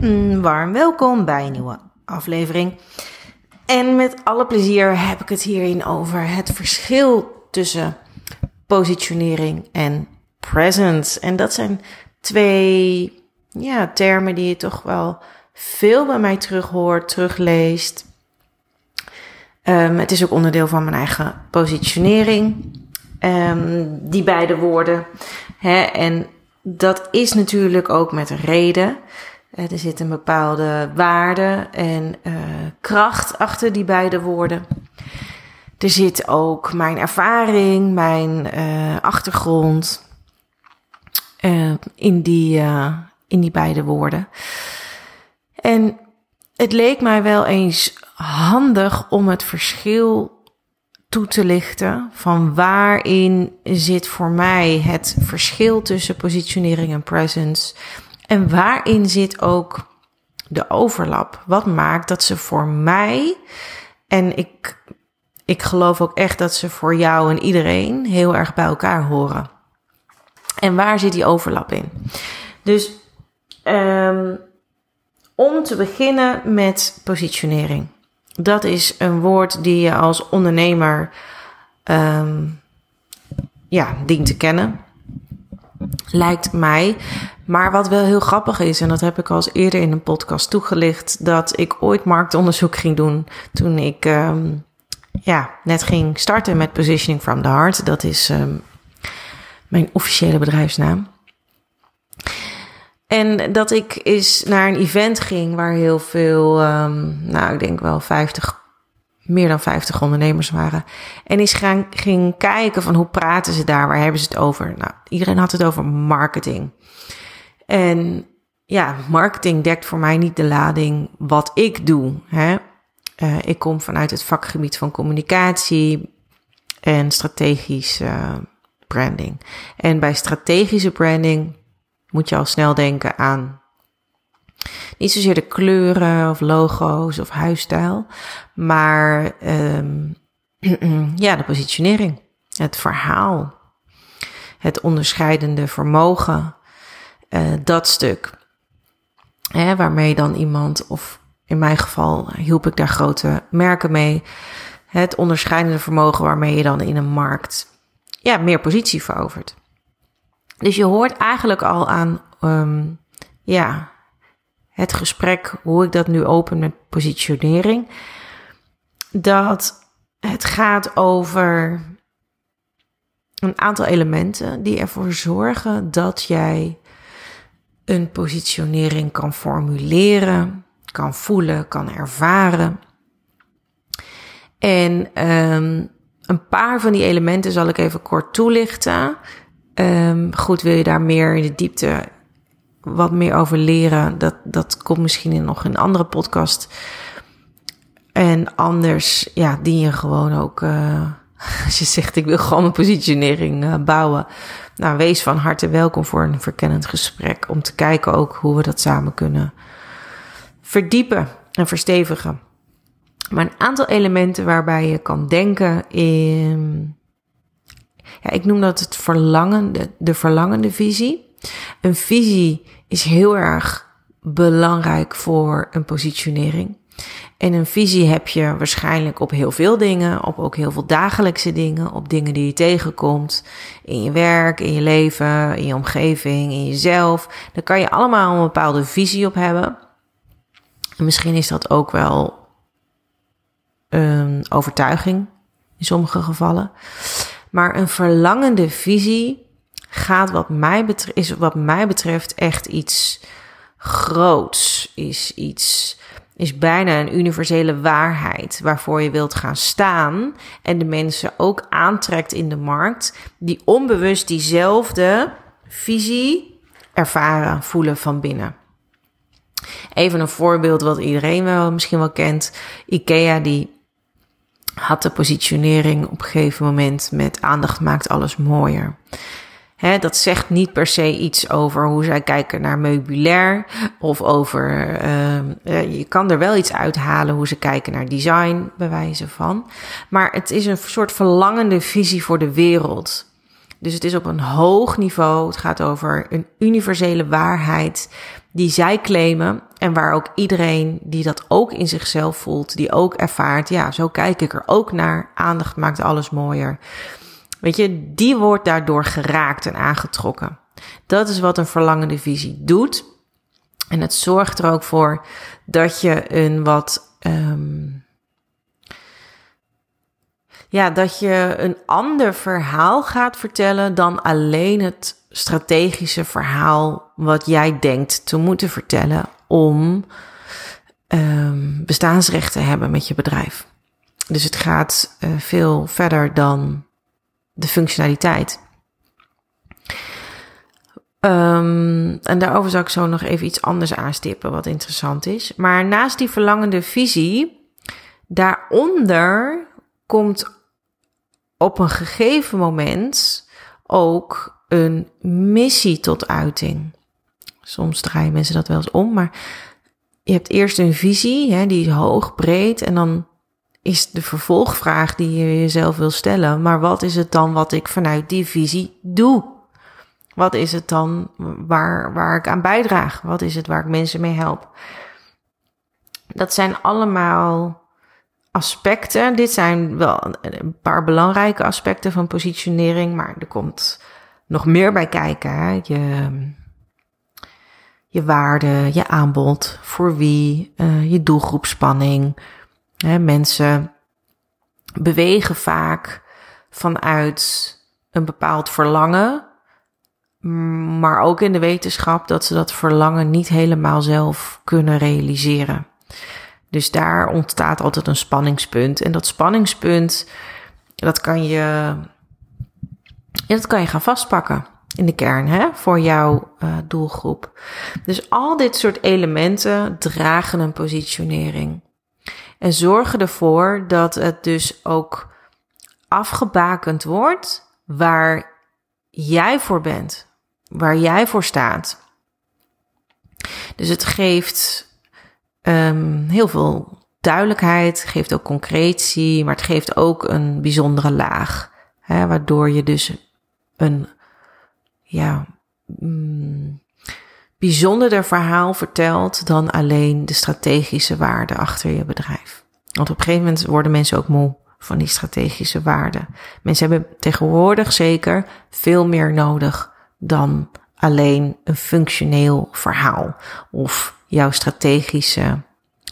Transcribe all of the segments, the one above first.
Mm, warm welkom bij een nieuwe aflevering. En met alle plezier heb ik het hierin over het verschil tussen positionering en presence. En dat zijn twee ja, termen die je toch wel veel bij mij terug hoort, terugleest. Um, het is ook onderdeel van mijn eigen positionering. Um, die beide woorden. Hè, en dat is natuurlijk ook met reden. Er zit een bepaalde waarde en uh, kracht achter die beide woorden. Er zit ook mijn ervaring, mijn uh, achtergrond in, die, in die beide woorden. En het leek mij wel eens handig om het verschil toe te lichten van waarin zit voor mij het verschil tussen positionering en presence en waarin zit ook de overlap. Wat maakt dat ze voor mij en ik, ik geloof ook echt dat ze voor jou en iedereen heel erg bij elkaar horen. En waar zit die overlap in? Dus um, om te beginnen met positionering. Dat is een woord die je als ondernemer um, ja, dient te kennen. Lijkt mij. Maar wat wel heel grappig is, en dat heb ik al eens eerder in een podcast toegelicht, dat ik ooit marktonderzoek ging doen toen ik um, ja, net ging starten met Positioning from the Heart. Dat is um, mijn officiële bedrijfsnaam. En dat ik eens naar een event ging waar heel veel, um, nou ik denk wel 50, meer dan 50 ondernemers waren. En eens ging kijken van hoe praten ze daar, waar hebben ze het over? Nou, iedereen had het over marketing. En ja, marketing dekt voor mij niet de lading wat ik doe. Hè? Uh, ik kom vanuit het vakgebied van communicatie en strategisch uh, branding. En bij strategische branding moet je al snel denken aan niet zozeer de kleuren of logo's of huisstijl, maar um, ja, de positionering, het verhaal, het onderscheidende vermogen, uh, dat stuk. Hè, waarmee dan iemand, of in mijn geval hielp ik daar grote merken mee, het onderscheidende vermogen waarmee je dan in een markt ja, meer positie verovert. Dus je hoort eigenlijk al aan, um, ja, het gesprek, hoe ik dat nu open met positionering, dat het gaat over een aantal elementen die ervoor zorgen dat jij een positionering kan formuleren, kan voelen, kan ervaren. En um, een paar van die elementen zal ik even kort toelichten. Um, goed, wil je daar meer in de diepte wat meer over leren? Dat, dat komt misschien in nog een andere podcast. En anders, ja, dien je gewoon ook, uh, als je zegt ik wil gewoon een positionering uh, bouwen. Nou, wees van harte welkom voor een verkennend gesprek. Om te kijken ook hoe we dat samen kunnen verdiepen en verstevigen. Maar een aantal elementen waarbij je kan denken in ja, ik noem dat het verlangende, de verlangende visie. Een visie is heel erg belangrijk voor een positionering. En een visie heb je waarschijnlijk op heel veel dingen, op ook heel veel dagelijkse dingen, op dingen die je tegenkomt in je werk, in je leven, in je omgeving, in jezelf. Daar kan je allemaal een bepaalde visie op hebben. En misschien is dat ook wel een overtuiging in sommige gevallen. Maar een verlangende visie gaat wat mij betreft, is wat mij betreft echt iets groots. Is iets, is bijna een universele waarheid waarvoor je wilt gaan staan. En de mensen ook aantrekt in de markt die onbewust diezelfde visie ervaren, voelen van binnen. Even een voorbeeld wat iedereen wel misschien wel kent. IKEA die had de positionering op een gegeven moment met aandacht maakt alles mooier. Dat zegt niet per se iets over hoe zij kijken naar meubilair of over. Uh, je kan er wel iets uithalen hoe ze kijken naar design, bij wijze van. Maar het is een soort verlangende visie voor de wereld. Dus het is op een hoog niveau. Het gaat over een universele waarheid die zij claimen en waar ook iedereen die dat ook in zichzelf voelt, die ook ervaart, ja, zo kijk ik er ook naar. Aandacht maakt alles mooier. Weet je, die wordt daardoor geraakt en aangetrokken. Dat is wat een verlangende visie doet. En het zorgt er ook voor dat je een wat. Um, ja, dat je een ander verhaal gaat vertellen dan alleen het strategische verhaal wat jij denkt te moeten vertellen om um, bestaansrecht te hebben met je bedrijf. Dus het gaat uh, veel verder dan de functionaliteit. Um, en daarover zal ik zo nog even iets anders aanstippen, wat interessant is. Maar naast die verlangende visie, daaronder komt op een gegeven moment ook een missie tot uiting. Soms draaien mensen dat wel eens om, maar je hebt eerst een visie, hè, die is hoog, breed, en dan is de vervolgvraag die je jezelf wil stellen, maar wat is het dan wat ik vanuit die visie doe? Wat is het dan waar, waar ik aan bijdraag? Wat is het waar ik mensen mee help? Dat zijn allemaal aspecten. Dit zijn wel een paar belangrijke aspecten van positionering, maar er komt nog meer bij kijken. Je, je waarde, je aanbod, voor wie, uh, je doelgroepspanning. Mensen bewegen vaak vanuit een bepaald verlangen, maar ook in de wetenschap dat ze dat verlangen niet helemaal zelf kunnen realiseren. Dus daar ontstaat altijd een spanningspunt. En dat spanningspunt, dat kan je, dat kan je gaan vastpakken in de kern hè, voor jouw uh, doelgroep. Dus al dit soort elementen dragen een positionering. En zorgen ervoor dat het dus ook afgebakend wordt waar jij voor bent, waar jij voor staat. Dus het geeft Um, heel veel duidelijkheid, geeft ook concretie, maar het geeft ook een bijzondere laag. Hè, waardoor je dus een ja, mm, bijzonderder verhaal vertelt dan alleen de strategische waarde achter je bedrijf. Want op een gegeven moment worden mensen ook moe van die strategische waarden. Mensen hebben tegenwoordig zeker veel meer nodig dan alleen een functioneel verhaal of jouw strategische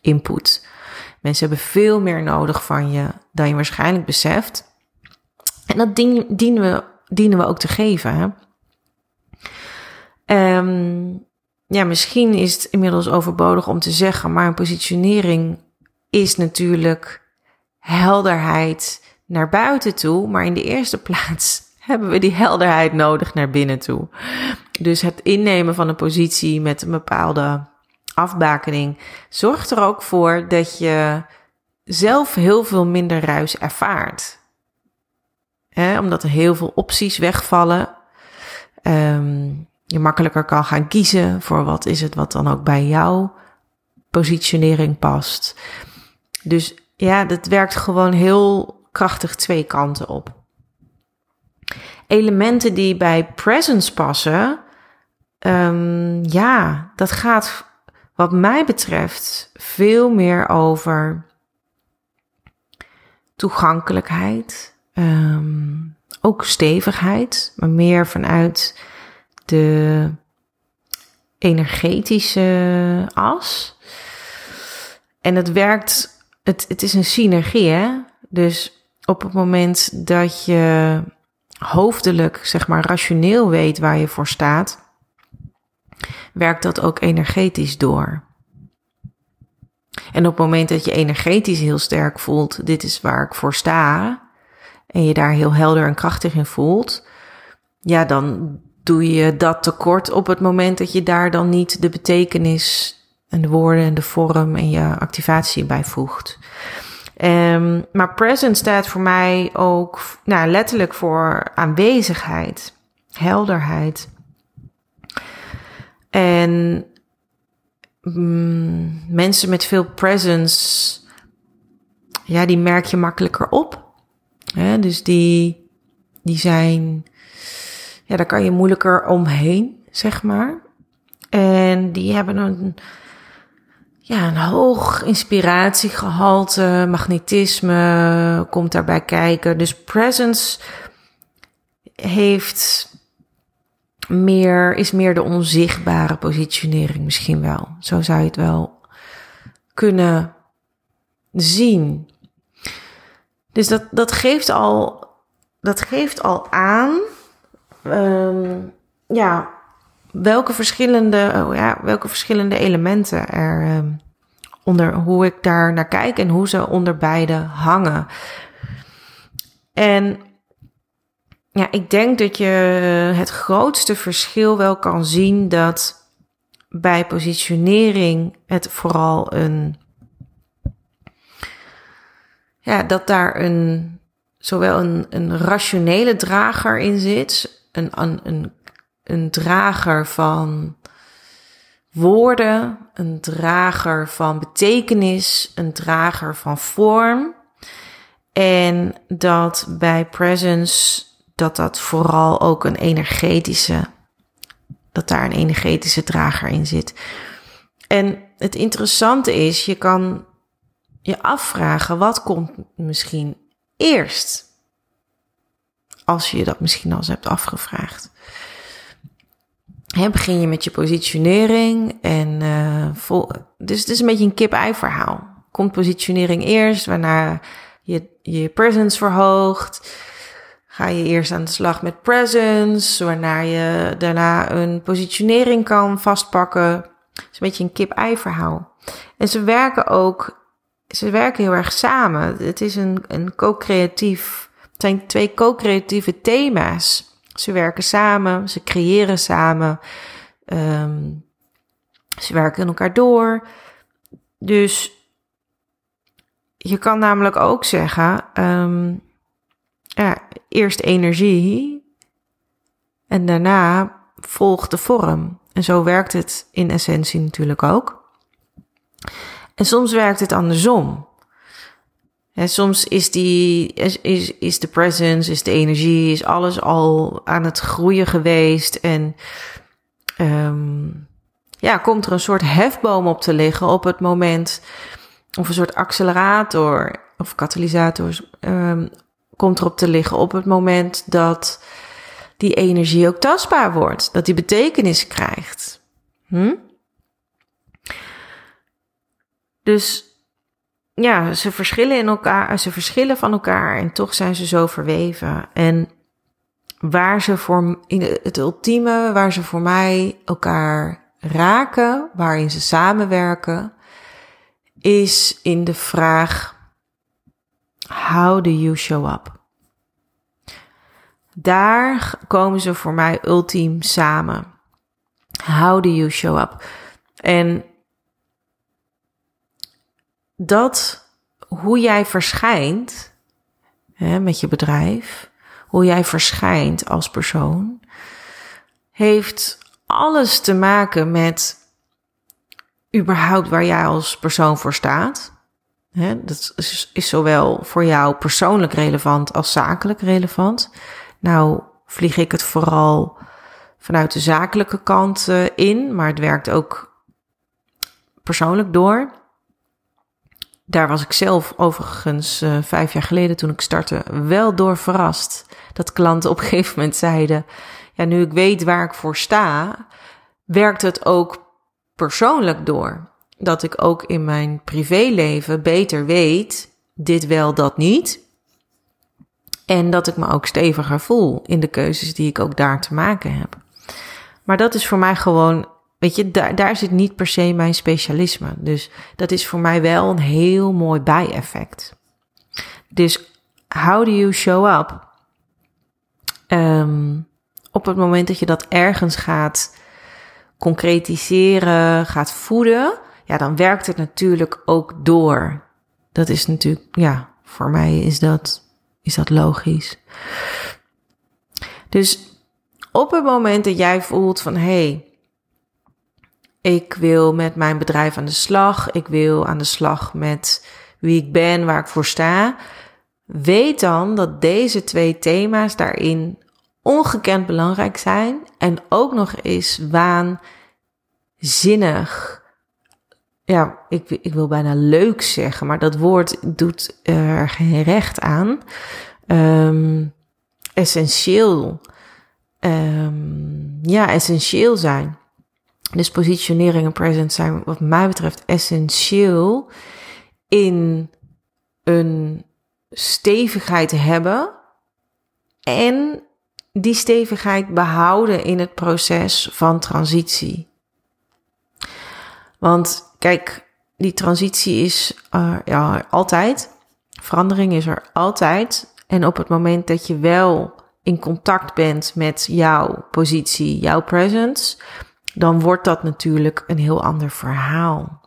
input. Mensen hebben veel meer nodig van je dan je waarschijnlijk beseft. En dat dienen we, dienen we ook te geven. Hè? Um, ja, misschien is het inmiddels overbodig om te zeggen, maar een positionering is natuurlijk helderheid naar buiten toe. Maar in de eerste plaats hebben we die helderheid nodig naar binnen toe. Dus het innemen van een positie met een bepaalde afbakening zorgt er ook voor dat je zelf heel veel minder ruis ervaart. omdat er heel veel opties wegvallen. Um, je makkelijker kan gaan kiezen voor wat is het wat dan ook bij jouw positionering past. Dus ja, dat werkt gewoon heel krachtig twee kanten op. Elementen die bij presence passen, um, ja, dat gaat wat mij betreft veel meer over toegankelijkheid, um, ook stevigheid, maar meer vanuit de energetische as. En het werkt, het, het is een synergie, hè? Dus op het moment dat je hoofdelijk, zeg maar, rationeel weet waar je voor staat, werkt dat ook energetisch door. En op het moment dat je energetisch heel sterk voelt, dit is waar ik voor sta, en je daar heel helder en krachtig in voelt, ja, dan doe je dat tekort op het moment dat je daar dan niet de betekenis en de woorden en de vorm en je activatie bij voegt. Um, maar present staat voor mij ook nou, letterlijk voor aanwezigheid, helderheid. En mm, mensen met veel presence, ja, die merk je makkelijker op. Hè? Dus die, die zijn ja, daar kan je moeilijker omheen, zeg maar. En die hebben een, ja, een hoog inspiratiegehalte, magnetisme komt daarbij kijken. Dus presence heeft meer, is meer de onzichtbare positionering misschien wel. Zo zou je het wel kunnen zien. Dus dat, dat geeft al, dat geeft al aan, ehm, ja, welke verschillende, oh ja, welke verschillende elementen er um, onder, hoe ik daar naar kijk en hoe ze onder beide hangen. En ja, ik denk dat je het grootste verschil wel kan zien dat bij positionering het vooral een. Ja, dat daar een. Zowel een, een rationele drager in zit, een, een, een, een drager van woorden, een drager van betekenis, een drager van vorm. En dat bij presence dat dat vooral ook een energetische, dat daar een energetische drager in zit. En het interessante is, je kan je afvragen, wat komt misschien eerst? Als je dat misschien al eens hebt afgevraagd. He, begin je met je positionering en uh, vol, dus het is een beetje een kip-ei verhaal. Komt positionering eerst, waarna je je presence verhoogt ga je eerst aan de slag met presence, waarna je daarna een positionering kan vastpakken. Het is een beetje een kip-ei verhaal. En ze werken ook, ze werken heel erg samen. Het is een, een co-creatief, het zijn twee co-creatieve thema's. Ze werken samen, ze creëren samen, um, ze werken in elkaar door. Dus je kan namelijk ook zeggen, um, ja, eerst energie en daarna volgt de vorm. En zo werkt het in essentie natuurlijk ook. En soms werkt het andersom. En soms is, die, is, is, is de presence, is de energie, is alles al aan het groeien geweest. En um, ja, komt er een soort hefboom op te liggen op het moment, of een soort accelerator of katalysator, um, komt erop te liggen op het moment dat die energie ook tastbaar wordt, dat die betekenis krijgt. Hm? Dus ja, ze verschillen in elkaar, ze verschillen van elkaar en toch zijn ze zo verweven. En waar ze voor in het ultieme, waar ze voor mij elkaar raken, waarin ze samenwerken, is in de vraag How do you show up? Daar komen ze voor mij ultiem samen. How do you show up? En dat hoe jij verschijnt hè, met je bedrijf, hoe jij verschijnt als persoon, heeft alles te maken met überhaupt waar jij als persoon voor staat. dat is, is, zowel voor jou persoonlijk relevant als zakelijk relevant. Nou, vlieg ik het vooral vanuit de zakelijke kant uh, in, maar het werkt ook persoonlijk door. Daar was ik zelf overigens uh, vijf jaar geleden toen ik startte wel door verrast. Dat klanten op een gegeven moment zeiden: Ja, nu ik weet waar ik voor sta, werkt het ook persoonlijk door. Dat ik ook in mijn privéleven beter weet, dit wel, dat niet. En dat ik me ook steviger voel in de keuzes die ik ook daar te maken heb. Maar dat is voor mij gewoon, weet je, daar, daar zit niet per se mijn specialisme. Dus dat is voor mij wel een heel mooi bijeffect. Dus how do you show up? Um, op het moment dat je dat ergens gaat concretiseren, gaat voeden, ja, dan werkt het natuurlijk ook door. Dat is natuurlijk, ja, voor mij is dat, is dat logisch. Dus op het moment dat jij voelt van, hé, hey, ik wil met mijn bedrijf aan de slag, ik wil aan de slag met wie ik ben, waar ik voor sta, weet dan dat deze twee thema's daarin ongekend belangrijk zijn en ook nog eens waanzinnig. Ja, ik, ik wil bijna leuk zeggen, maar dat woord doet er geen recht aan. Um, essentieel. Um, ja, essentieel zijn. Dus positionering en presence zijn, wat mij betreft, essentieel in een stevigheid hebben en die stevigheid behouden in het proces van transitie. Want kijk, die transitie is uh, ja, altijd. Verandering is er altijd. En op het moment dat je wel in contact bent met jouw positie, jouw presence, dan wordt dat natuurlijk een heel ander verhaal.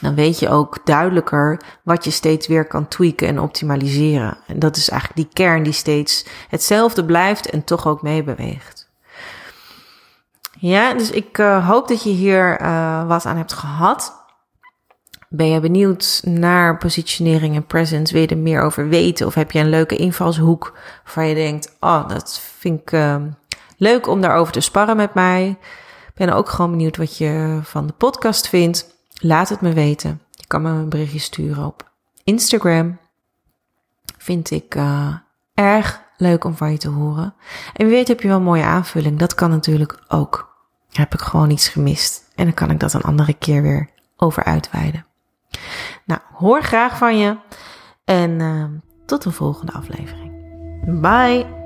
Dan weet je ook duidelijker wat je steeds weer kan tweaken en optimaliseren. En dat is eigenlijk die kern die steeds hetzelfde blijft en toch ook meebeweegt. Ja, dus ik uh, hoop dat je hier uh, wat aan hebt gehad. Ben je benieuwd naar positionering en presence? Wil je er meer over weten? Of heb je een leuke invalshoek waarvan je denkt: Oh, dat vind ik uh, leuk om daarover te sparren met mij? Ben ook gewoon benieuwd wat je van de podcast vindt. Laat het me weten. Je kan me een berichtje sturen op Instagram. Vind ik uh, erg leuk om van je te horen. En wie weet heb je wel een mooie aanvulling. Dat kan natuurlijk ook. Heb ik gewoon iets gemist. En dan kan ik dat een andere keer weer over uitweiden. Nou, hoor graag van je. En uh, tot de volgende aflevering. Bye!